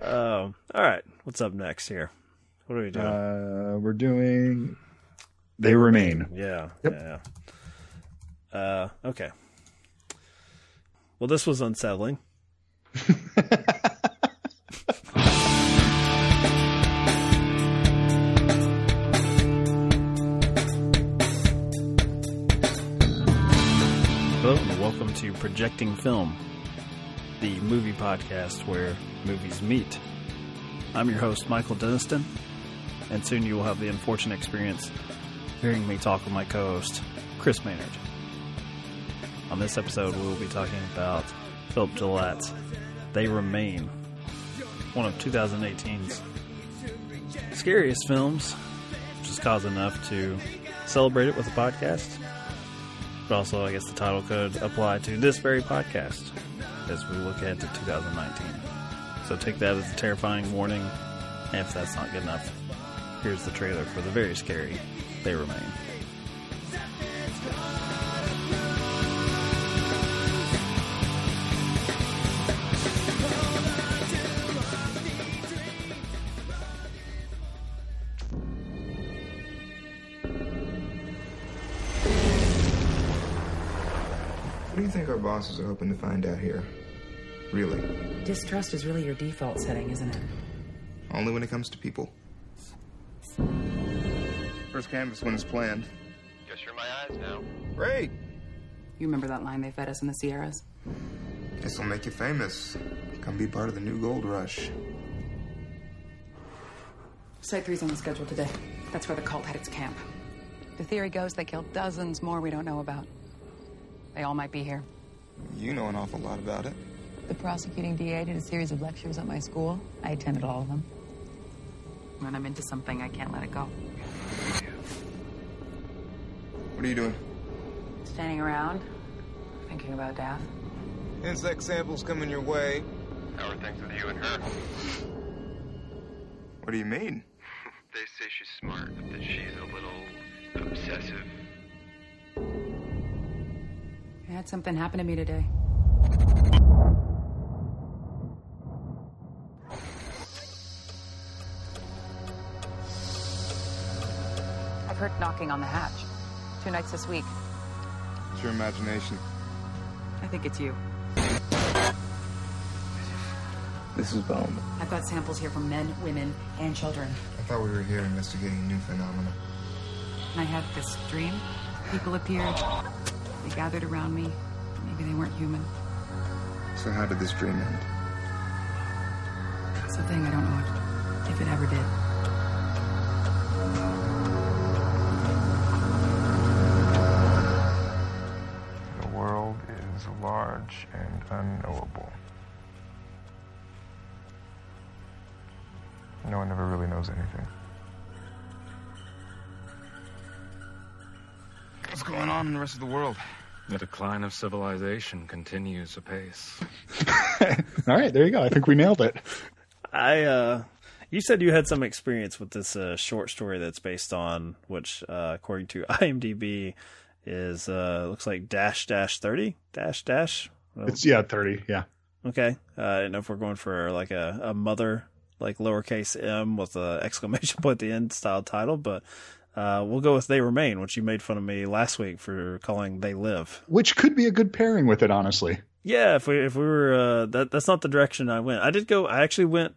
Um, all right. What's up next here? What are we doing? Uh, we're doing. They remain. yeah. Yep. Yeah. yeah. Uh, okay. Well, this was unsettling. Hello, and welcome to Projecting Film, the movie podcast where movies meet. I'm your host, Michael Denniston, and soon you will have the unfortunate experience hearing me talk with my co host, Chris Maynard. On this episode, we will be talking about Philip Gelatt's They Remain, one of 2018's scariest films, which is cause enough to celebrate it with a podcast. But also, I guess the title could apply to this very podcast as we look ahead to 2019. So take that as a terrifying warning. And if that's not good enough, here's the trailer for the very scary They Remain. Bosses are hoping to find out here? Really? Distrust is really your default setting, isn't it? Only when it comes to people. First canvas when it's planned. Guess you're my eyes now. Great! You remember that line they fed us in the Sierras? This'll make you famous. Come be part of the new gold rush. Site three's on the schedule today. That's where the cult had its camp. The theory goes they killed dozens more we don't know about. They all might be here. You know an awful lot about it. The prosecuting DA did a series of lectures at my school. I attended all of them. When I'm into something, I can't let it go. What are you doing? Standing around, thinking about death. Insect samples coming your way. How are things with you and her? What do you mean? They say she's smart, but that she's a little obsessive. I had something happen to me today. I've heard knocking on the hatch. Two nights this week. It's your imagination. I think it's you. This is Bone. I've got samples here from men, women, and children. I thought we were here investigating new phenomena. And I had this dream. People appeared. They gathered around me. Maybe they weren't human. So how did this dream end? That's the thing, I don't know if, if it ever did. The world is large and unknowable. No one ever really knows anything. Going on in the rest of the world? The decline of civilization continues apace. All right, there you go. I think we nailed it. I, uh, you said you had some experience with this uh, short story that's based on, which, uh, according to IMDb, is uh, looks like dash dash thirty dash dash. It's yeah, thirty. Yeah. Okay. Uh, I don't know if we're going for like a, a mother, like lowercase m with a exclamation point at the end style title, but uh, we'll go with They Remain, which you made fun of me last week for calling They Live. Which could be a good pairing with it, honestly. Yeah, if we if we were uh, that that's not the direction I went. I did go. I actually went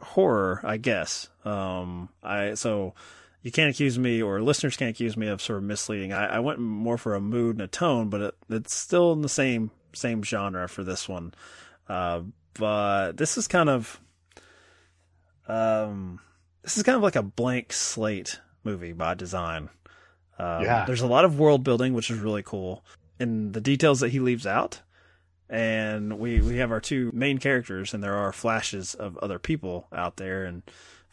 horror, I guess. Um, I so you can't accuse me or listeners can't accuse me of sort of misleading. I, I went more for a mood and a tone, but it, it's still in the same same genre for this one. Uh, but this is kind of um, this is kind of like a blank slate movie by design. Um, Yeah. There's a lot of world building, which is really cool, and the details that he leaves out. And we we have our two main characters, and there are flashes of other people out there, and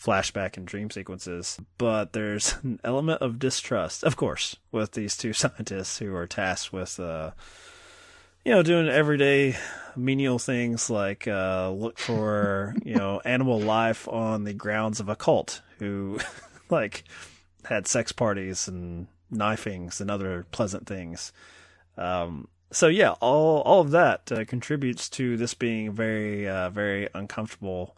flashback and dream sequences. But there's an element of distrust, of course, with these two scientists who are tasked with, uh, you know, doing everyday menial things like uh, look for you know animal life on the grounds of a cult who like had sex parties and knifings and other pleasant things. Um, so yeah, all all of that uh, contributes to this being a very uh, very uncomfortable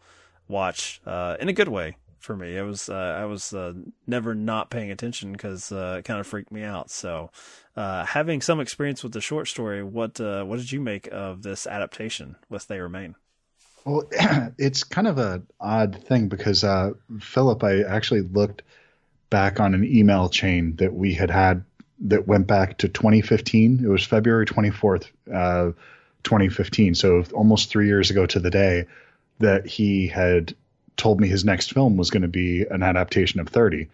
watch uh, in a good way for me. It was uh, I was uh, never not paying attention because uh, it kind of freaked me out. So, uh, having some experience with the short story, what uh, what did you make of this adaptation with They Remain? Well, it's kind of an odd thing because uh, Philip, I actually looked back on an email chain that we had had that went back to 2015. It was February 24th, uh, 2015. So almost three years ago to the day that he had told me his next film was going to be an adaptation of 30.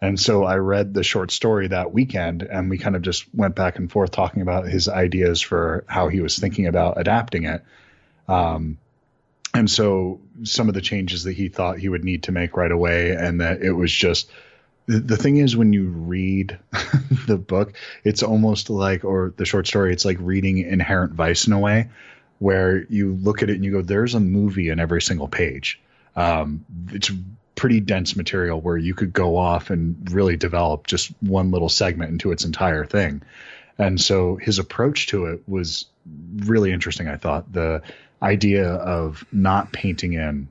And so I read the short story that weekend and we kind of just went back and forth talking about his ideas for how he was thinking about adapting it. Um, and so some of the changes that he thought he would need to make right away and that it was just the, thing is when you read the book it's almost like or the short story it's like reading inherent vice in a way where you look at it and you go there's a movie in every single page. Um, it's pretty dense material where you could go off and really develop just one little segment into its entire thing. And so his approach to it was really interesting i thought. The idea of not painting in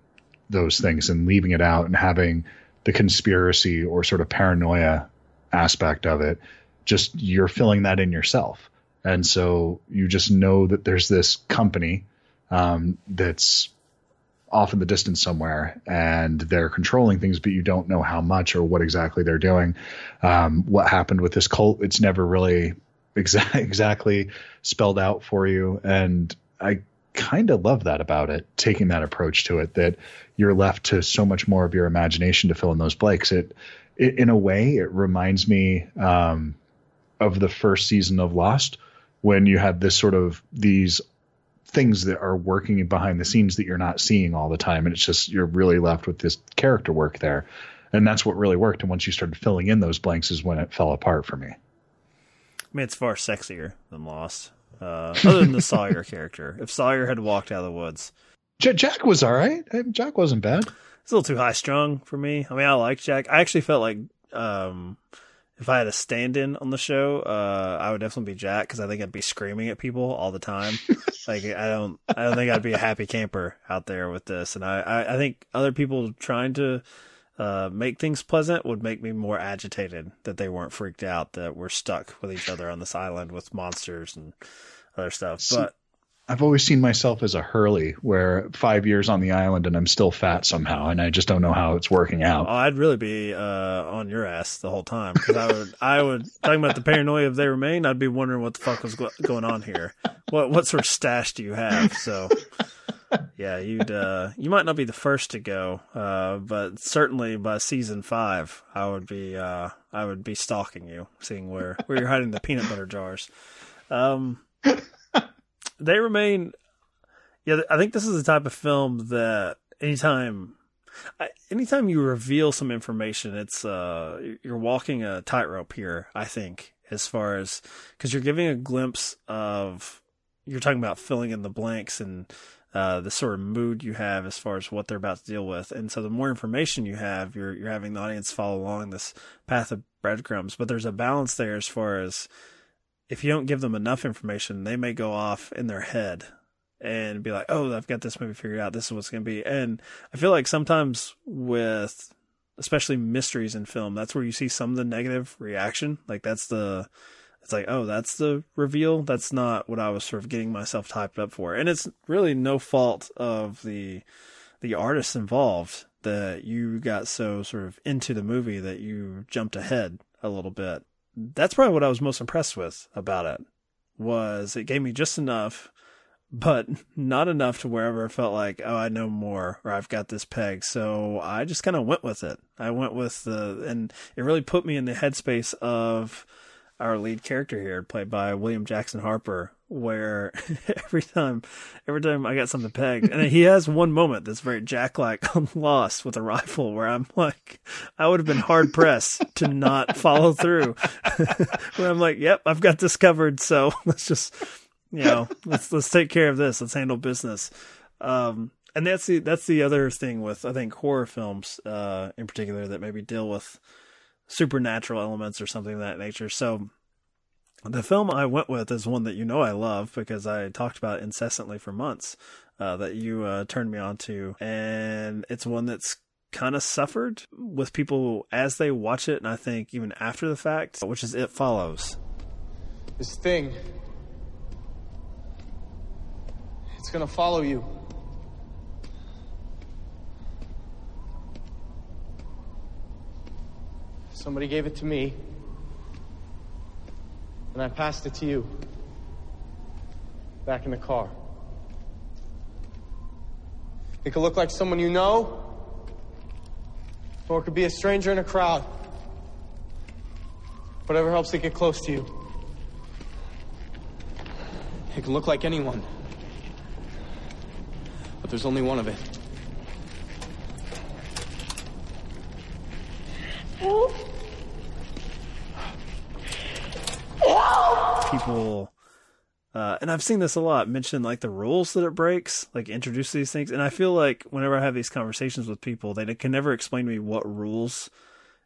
those things and leaving it out and having the conspiracy or sort of paranoia aspect of it just you're filling that in yourself. And so you just know that there's this company um, that's off in the distance somewhere and they're controlling things but you don't know how much or what exactly they're doing. Um, what happened with this cult it's never really exa- exactly spelled out for you. And i kind of love that about it, taking that approach to it, that you're left to so much more of your imagination to fill in those blanks. It, it in a way, it reminds me um, of the first season of Lost when you had this sort of these things that are working behind the scenes that you're not seeing all the time, and it's just you're really left with this character work there, and that's what really worked. And once you started filling in those blanks, is when it fell apart for me. I mean, it's far sexier than Lost. Uh, other than the Sawyer character, if Sawyer had walked out of the woods, J- Jack was all right. Jack wasn't bad. It's a little too high strung for me. I mean, I like Jack. I actually felt like um, if I had a stand-in on the show, uh, I would definitely be Jack because I think I'd be screaming at people all the time. like I don't, I don't think I'd be a happy camper out there with this. And I, I, I think other people trying to uh, make things pleasant would make me more agitated that they weren't freaked out that we're stuck with each other on this island with monsters and other stuff. But I've always seen myself as a Hurley, where five years on the island and I'm still fat somehow, and I just don't know how it's working out. Oh, I'd really be uh, on your ass the whole time because I would, I would talking about the paranoia of they remain. I'd be wondering what the fuck was go- going on here. What what sort of stash do you have? So, yeah, you'd uh, you might not be the first to go, uh, but certainly by season five, I would be uh, I would be stalking you, seeing where where you're hiding the peanut butter jars. Um, they remain. Yeah, I think this is the type of film that anytime, anytime you reveal some information, it's uh, you're walking a tightrope here. I think as far as because you're giving a glimpse of you're talking about filling in the blanks and uh, the sort of mood you have as far as what they're about to deal with. And so the more information you have, you're you're having the audience follow along this path of breadcrumbs. But there's a balance there as far as if you don't give them enough information, they may go off in their head and be like, "Oh, I've got this movie figured out. This is what's going to be." And I feel like sometimes with especially mysteries in film, that's where you see some of the negative reaction. Like that's the it's like, "Oh, that's the reveal. That's not what I was sort of getting myself typed up for." And it's really no fault of the the artists involved that you got so sort of into the movie that you jumped ahead a little bit that's probably what I was most impressed with about it was it gave me just enough, but not enough to wherever I felt like, oh, I know more or I've got this peg. So I just kind of went with it. I went with the, and it really put me in the headspace of our lead character here, played by William Jackson Harper, where every time, every time I got something pegged, and he has one moment that's very Jack-like on Lost with a rifle, where I'm like, I would have been hard pressed to not follow through. where I'm like, yep, I've got this covered, so let's just, you know, let's let's take care of this. Let's handle business. Um, and that's the that's the other thing with I think horror films, uh, in particular, that maybe deal with supernatural elements or something of that nature. So the film I went with is one that you know I love because I talked about incessantly for months. uh, that you uh, turned me on to, and it's one that's kind of suffered with people as they watch it, and I think even after the fact, which is It Follows. This thing. It's gonna follow you. Somebody gave it to me, and I passed it to you. Back in the car. It could look like someone you know, or it could be a stranger in a crowd. Whatever helps it get close to you. It can look like anyone. But there's only one of it. People uh, and I've seen this a lot mention like the rules that it breaks, like introduce these things. And I feel like whenever I have these conversations with people, they can never explain to me what rules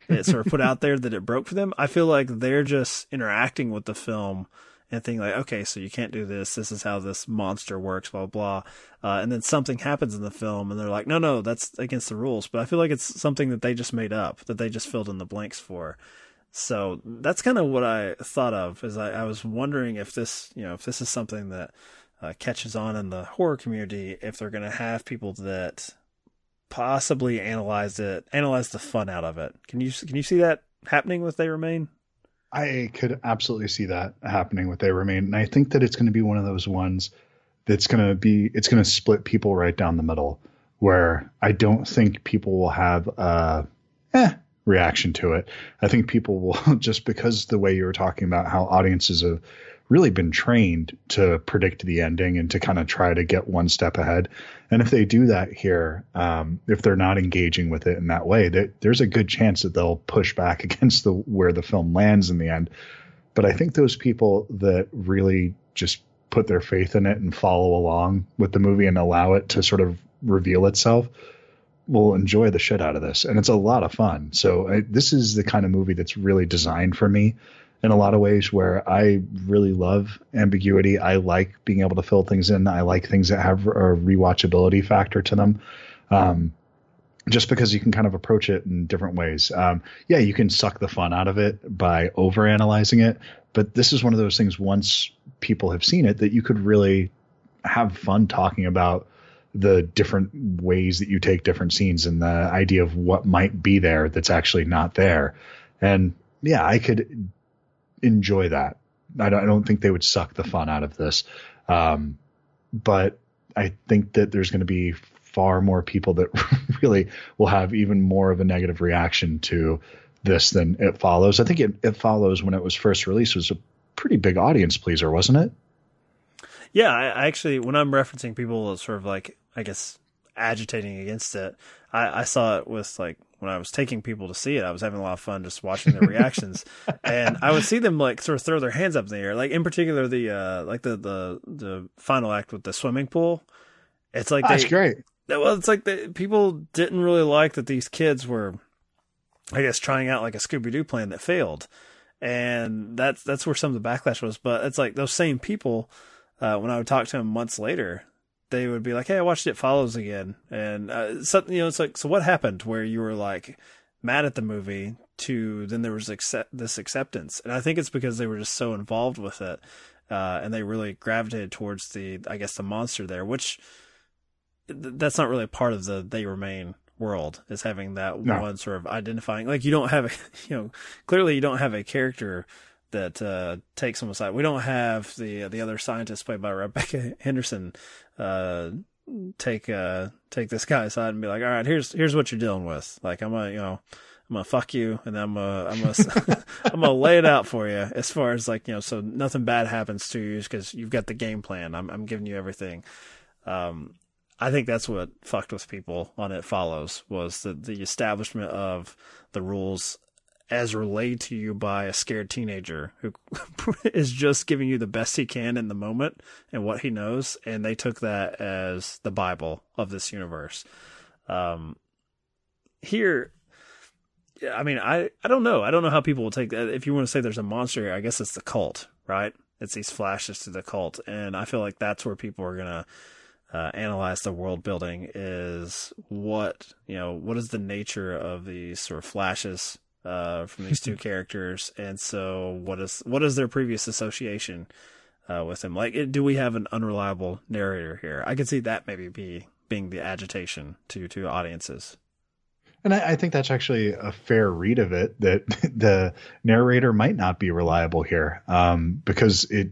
it sort of put out there that it broke for them. I feel like they're just interacting with the film and thinking like, okay, so you can't do this. This is how this monster works, blah, blah. Uh, and then something happens in the film and they're like, no, no, that's against the rules. But I feel like it's something that they just made up, that they just filled in the blanks for. So that's kind of what I thought of is I, I, was wondering if this, you know, if this is something that uh, catches on in the horror community, if they're going to have people that possibly analyze it, analyze the fun out of it. Can you can you see that happening with They Remain? I could absolutely see that happening with They Remain, and I think that it's going to be one of those ones that's going to be it's going to split people right down the middle. Where I don't think people will have uh, eh, reaction to it. I think people will just because the way you were talking about how audiences have really been trained to predict the ending and to kind of try to get one step ahead. And if they do that here, um, if they're not engaging with it in that way, there's a good chance that they'll push back against the where the film lands in the end. But I think those people that really just put their faith in it and follow along with the movie and allow it to sort of reveal itself will enjoy the shit out of this, and it's a lot of fun. So I, this is the kind of movie that's really designed for me in a lot of ways where I really love ambiguity. I like being able to fill things in. I like things that have a rewatchability factor to them. Um, just because you can kind of approach it in different ways. Um, yeah, you can suck the fun out of it by over analyzing it, but this is one of those things once people have seen it that you could really have fun talking about the different ways that you take different scenes and the idea of what might be there that's actually not there. And yeah, I could enjoy that. I don't, I don't think they would suck the fun out of this. Um, but I think that there's going to be far more people that really will have even more of a negative reaction to this than it follows. I think it, it follows when it was first released was a pretty big audience pleaser, wasn't it? Yeah, I, actually, when I'm referencing people sort of like I guess, agitating against it. I, I saw it with like when I was taking people to see it, I was having a lot of fun just watching their reactions, and I would see them like sort of throw their hands up in the air, like in particular the uh like the the the final act with the swimming pool. It's like that's great. Well, it's like the people didn't really like that these kids were, I guess, trying out like a Scooby Doo plan that failed, and that's that's where some of the backlash was. But it's like those same people. Uh, when I would talk to them months later, they would be like, "Hey, I watched It Follows again," and uh, so, you know, it's like, so what happened where you were like mad at the movie to then there was accept- this acceptance, and I think it's because they were just so involved with it, uh, and they really gravitated towards the, I guess, the monster there, which th- that's not really part of the They Remain world is having that no. one sort of identifying like you don't have a you know clearly you don't have a character that uh, takes them aside. We don't have the the other scientist played by Rebecca Henderson uh, take uh, take this guy aside and be like, all right, here's here's what you're dealing with. Like I'm gonna you know I'm gonna fuck you and I'm gonna I'm gonna I'm gonna lay it out for you as far as like you know so nothing bad happens to you because you've got the game plan. I'm I'm giving you everything. Um, I think that's what fucked with people on it follows was the the establishment of the rules as relayed to you by a scared teenager who is just giving you the best he can in the moment and what he knows, and they took that as the Bible of this universe. Um, here, I mean, I, I don't know. I don't know how people will take that. If you want to say there's a monster here, I guess it's the cult, right? It's these flashes to the cult, and I feel like that's where people are gonna uh, analyze the world building is what you know what is the nature of these sort of flashes uh, from these two characters, and so what is what is their previous association uh, with him? Like, do we have an unreliable narrator here? I could see that maybe be being the agitation to to audiences. And I, I, think that's actually a fair read of it that the narrator might not be reliable here um, because it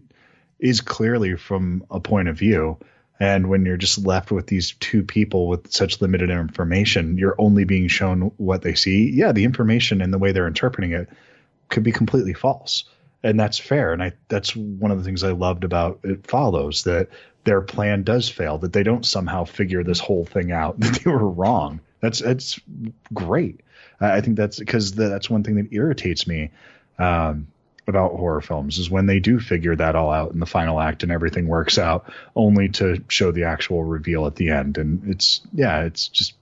is clearly from a point of view. And when you're just left with these two people with such limited information, you're only being shown what they see. Yeah, the information and the way they're interpreting it could be completely false. And that's fair. And I that's one of the things I loved about it follows that their plan does fail, that they don't somehow figure this whole thing out, that they were wrong. That's that's great. I think that's because that's one thing that irritates me um, about horror films is when they do figure that all out in the final act and everything works out, only to show the actual reveal at the end. And it's yeah, it's just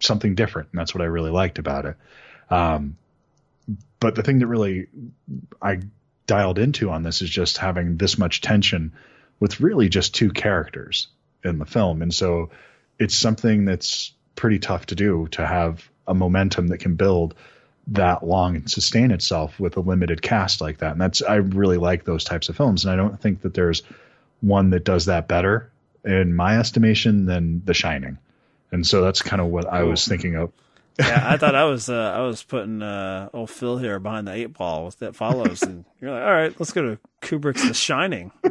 something different, and that's what I really liked about it. Um, but the thing that really I dialed into on this is just having this much tension with really just two characters in the film, and so it's something that's pretty tough to do to have a momentum that can build that long and sustain itself with a limited cast like that. And that's I really like those types of films, and I don't think that there's one that does that better in my estimation than The Shining. And so that's kind of what I was thinking of. yeah, I thought I was uh, I was putting uh, old Phil here behind the eight ball that follows, and you're like, all right, let's go to Kubrick's The Shining.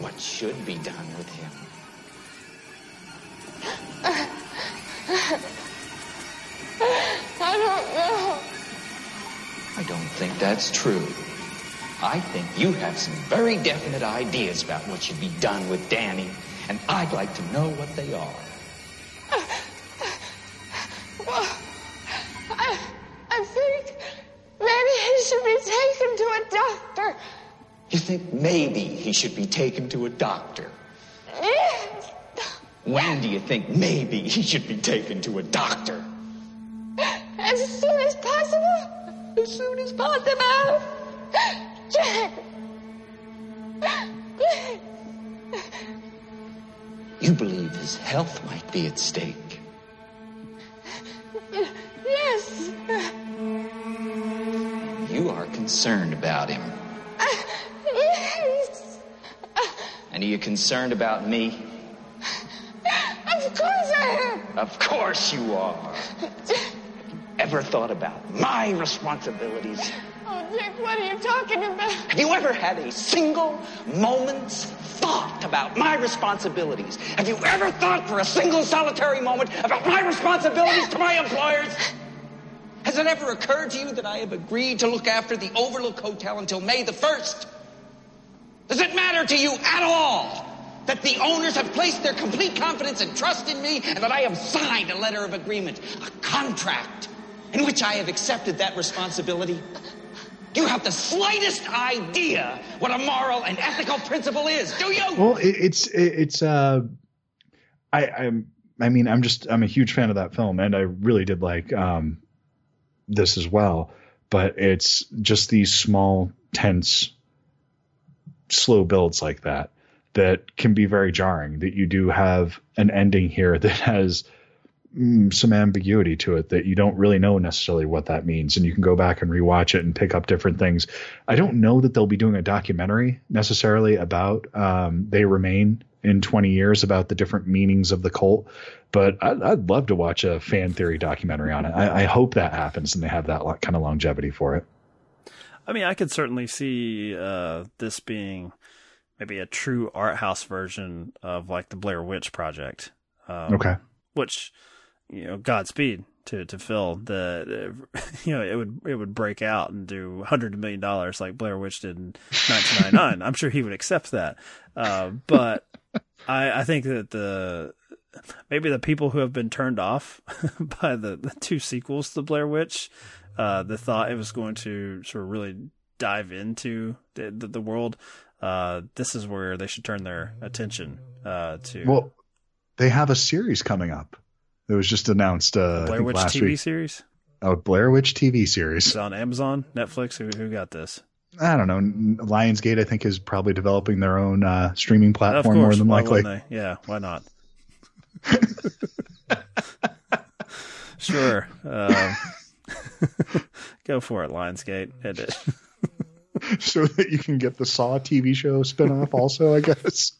what should be done with him? Don't think that's true. I think you have some very definite ideas about what should be done with Danny, and I'd like to know what they are. Well, I, I think maybe he should be taken to a doctor. You think maybe he should be taken to a doctor? Yes. When do you think maybe he should be taken to a doctor? Possible. Jack. You believe his health might be at stake? Yes. You are concerned about him. Yes. And are you concerned about me? Of course I am. Of course you are. Ever thought about my responsibilities? Oh, Dick, what are you talking about? Have you ever had a single moment's thought about my responsibilities? Have you ever thought for a single solitary moment about my responsibilities to my employers? Has it ever occurred to you that I have agreed to look after the Overlook Hotel until May the 1st? Does it matter to you at all that the owners have placed their complete confidence and trust in me and that I have signed a letter of agreement, a contract in which I have accepted that responsibility? You have the slightest idea what a moral and ethical principle is, do you? Well, it, it's it, it's uh, I I'm I mean I'm just I'm a huge fan of that film, and I really did like um this as well. But it's just these small, tense, slow builds like that that can be very jarring. That you do have an ending here that has some ambiguity to it that you don't really know necessarily what that means, and you can go back and rewatch it and pick up different things. I don't know that they'll be doing a documentary necessarily about um, They Remain in 20 years about the different meanings of the cult, but I'd, I'd love to watch a fan theory documentary on it. I, I hope that happens and they have that kind of longevity for it. I mean, I could certainly see uh, this being maybe a true art house version of like the Blair Witch Project. Um, okay. Which, you know, Godspeed to to Phil. The, you know it would it would break out and do hundred million dollars like Blair Witch did in 1999. I'm sure he would accept that. Uh, but I I think that the maybe the people who have been turned off by the, the two sequels to Blair Witch, uh, the thought it was going to sort of really dive into the, the, the world uh, this is where they should turn their attention uh, to. Well, they have a series coming up. It was just announced. Uh, Blair Witch TV week. series. Oh, Blair Witch TV series. It's on Amazon, Netflix. Who, who got this? I don't know. Lionsgate, I think, is probably developing their own uh, streaming platform more than why likely. Yeah, why not? sure. Um, go for it, Lionsgate. Hit it. so that you can get the Saw TV show spinoff, also, I guess.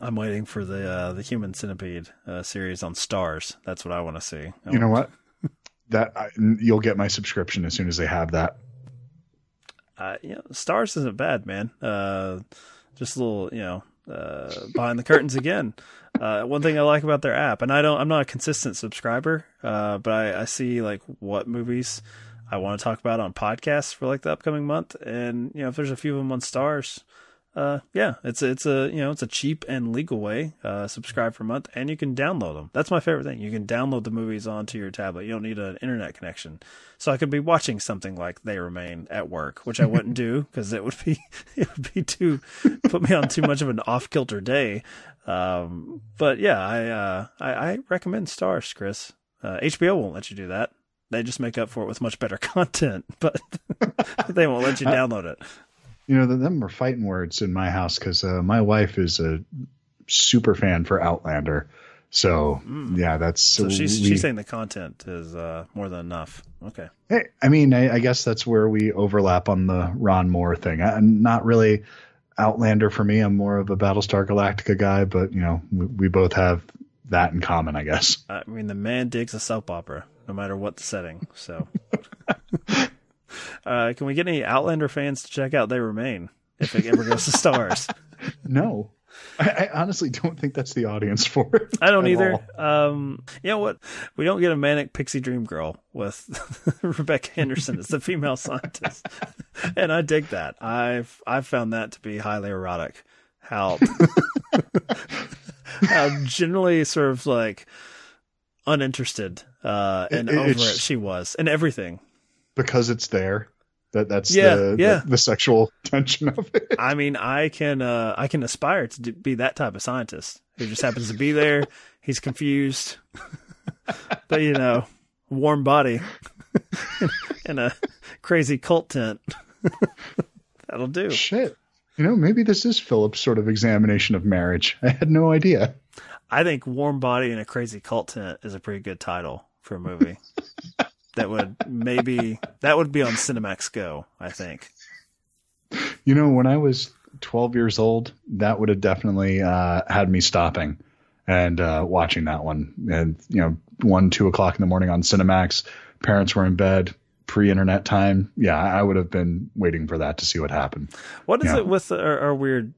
I'm waiting for the uh, the Human Centipede uh, series on Starz. That's what I want to see. I You know what? That I, you'll get my subscription as soon as they have that. uh, you know, Starz isn't bad, man. Uh, just a little, you know, uh, behind the curtains again. Uh, one thing I like about their app, and I don't, I'm not a consistent subscriber, uh, but I, I see like what movies I want to talk about on podcasts for like the upcoming month, and you know, if there's a few of them on Starz, uh, yeah, it's a, it's a you know it's a cheap and legal way. Uh, subscribe for a month, and you can download them. That's my favorite thing. You can download the movies onto your tablet. You don't need an internet connection. So I could be watching something like They Remain at work, which I wouldn't do because it would be it would be too put me on too much of an off kilter day. Um, but yeah, I, uh, I I recommend Starz, Chris. Uh, HBO won't let you do that. They just make up for it with much better content, but they won't let you download it. You know, them are fighting words in my house because uh, my wife is a super fan for Outlander. So yeah, that's So she's we- she's saying the content is uh, more than enough. Okay. Hey, I mean, I, I guess that's where we overlap on the Ron Moore thing. I, I'm not really Outlander for me. I'm more of a Battlestar Galactica guy, but you know, we, we both have that in common, I guess. I mean, the man digs a soap opera, no matter what the setting. So, uh, can we get any Outlander fans to check out They Remain if it ever goes to Starz? No, I, I honestly don't think that's the audience for it. I don't either. all. Um, you know what? We don't get a manic pixie dream girl with Rebecca Henderson as the female scientist, and I dig that. I've I've found that to be highly erotic. How how generally sort of like uninterested uh, and It- over it she was, and everything. because it's there. That that's Yeah, the, yeah. the the sexual tension of it. I mean, I can uh, I can aspire to be that type of scientist who just happens to be there. He's confused, but you know, warm body in a crazy cult tent. That'll do. Shit. You know, maybe this is Philip's sort of examination of marriage. I had no idea. I think warm body in a crazy cult tent is a pretty good title for a movie. That would maybe that would be on Cinemax Go. I think. You know, when I was 12 years old, that would have definitely uh, had me stopping and uh, watching that one. And, you know, one, two o'clock in the morning on Cinemax, parents were in bed, pre internet time. Yeah, I would have been waiting for that to see what happened. What is Yeah. it with our, our weird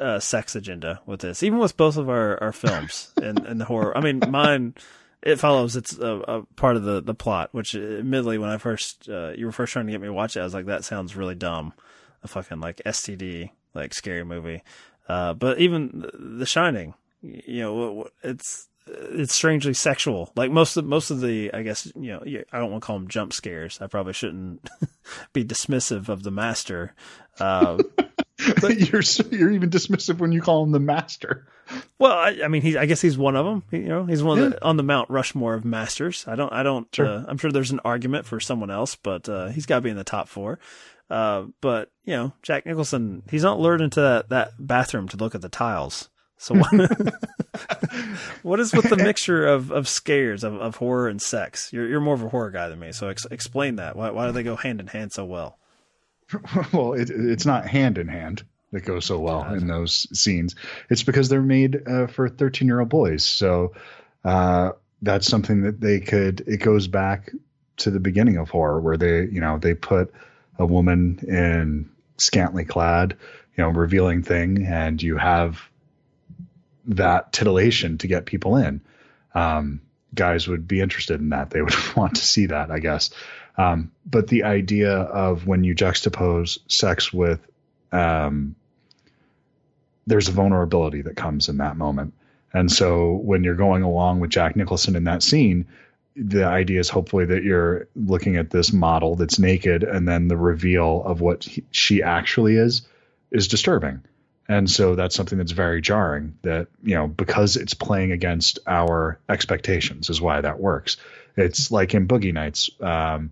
uh, sex agenda with this? Even with both of our, our films and, and the horror. I mean, mine, it follows. It's a, a part of the, the plot, which admittedly, when I first, uh, you were first trying to get me to watch it, I was like, that sounds really dumb. A fucking like STD, like scary movie. Uh, but even The Shining, you know, it's, it's strangely sexual. Like most of most of the, I guess you know, I don't want to call them jump scares. I probably shouldn't be dismissive of the master. Uh, you're you're even dismissive when you call him the master. well, I, I mean, he, I guess he's one of them. You know, he's one of the, on the Mount Rushmore of masters. I don't, I don't. Sure. Uh, I'm sure there's an argument for someone else, but uh, he's got to be in the top four. Uh, but you know, Jack Nicholson, he's not lured into that, that bathroom to look at the tiles. So what, what is with the mixture of, of scares of, of horror and sex? You're you're more of a horror guy than me, so ex- explain that. Why why do they go hand in hand so well? well, it, it's not hand in hand that goes so well in those scenes. It's because they're made uh, for 13 year old boys. So uh, that's something that they could. It goes back to the beginning of horror, where they, you know, they put a woman in scantily clad, you know, revealing thing, and you have that titillation to get people in. Um, guys would be interested in that. They would want to see that, I guess. Um, but the idea of when you juxtapose sex with, um, there's a vulnerability that comes in that moment. And so when you're going along with Jack Nicholson in that scene, the idea is hopefully that you're looking at this model that's naked and then the reveal of what he, she actually is is disturbing. And so that's something that's very jarring that, you know, because it's playing against our expectations is why that works. It's like in Boogie Nights. Um,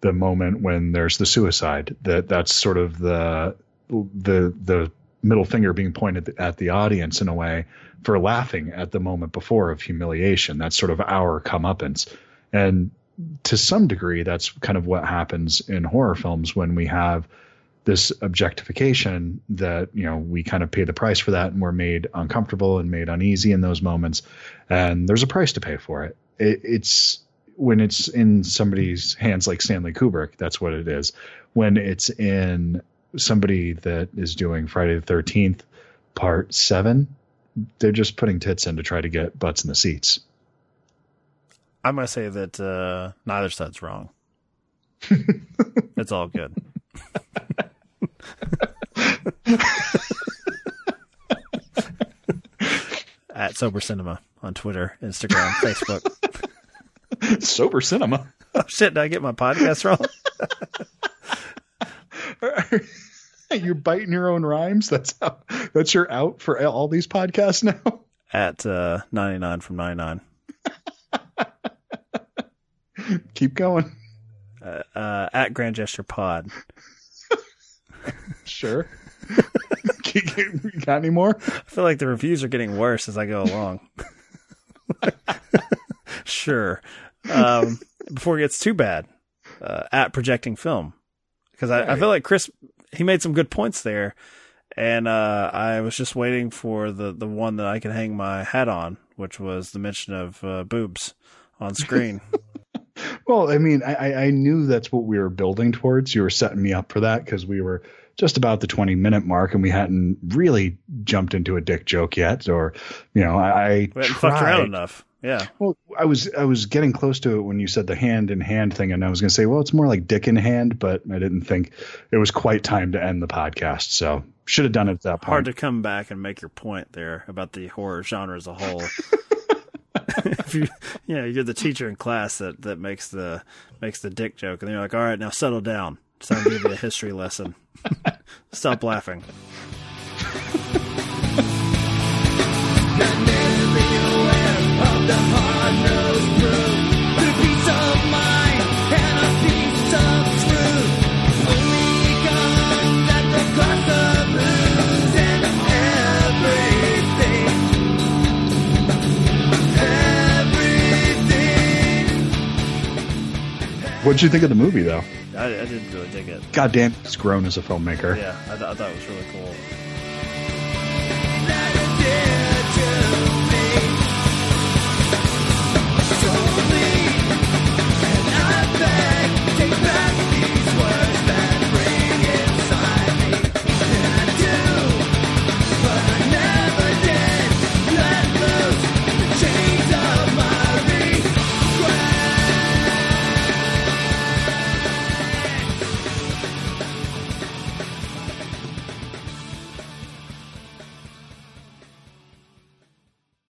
the moment when there's the suicide. That that's sort of the the the middle finger being pointed at the audience in a way for laughing at the moment before of humiliation. That's sort of our comeuppance. And to some degree, that's kind of what happens in horror films when we have this objectification that you know we kind of pay the price for that and we're made uncomfortable and made uneasy in those moments and there's a price to pay for it. it it's when it's in somebody's hands like stanley kubrick that's what it is when it's in somebody that is doing friday the 13th part 7 they're just putting tits in to try to get butts in the seats I'm gonna say that uh, neither side's wrong. it's all good. At Sober Cinema on Twitter, Instagram, Facebook. Sober Cinema. Oh shit! Did I get my podcast wrong? You're biting your own rhymes. That's how. That's your out for all these podcasts now. At uh, 99 from 99. Keep going. Uh, uh, at Grand Gesture Pod. Sure. Got any more? I feel like the reviews are getting worse as I go along. sure. Um, before it gets too bad, uh, at Projecting Film. Because I, I feel like Chris, he made some good points there. And uh, I was just waiting for the, the one that I could hang my hat on, which was the mention of uh, boobs on screen. Well, I mean, I, I knew that's what we were building towards. You were setting me up for that because we were just about the 20 minute mark and we hadn't really jumped into a dick joke yet. Or, you know, I, I we hadn't fucked around enough. Yeah. Well, I was I was getting close to it when you said the hand in hand thing, and I was going to say, well, it's more like dick in hand, but I didn't think it was quite time to end the podcast. So should have done it at that point. Hard to come back and make your point there about the horror genre as a whole. if you, you know, you're the teacher in class that, that makes the makes the dick joke, and you're like, all right, now settle down. It's time to give you a history lesson. Stop laughing. What'd you think of the movie, though? I, I didn't really dig it. God damn, he's grown as a filmmaker. Yeah, I, th- I thought it was really cool.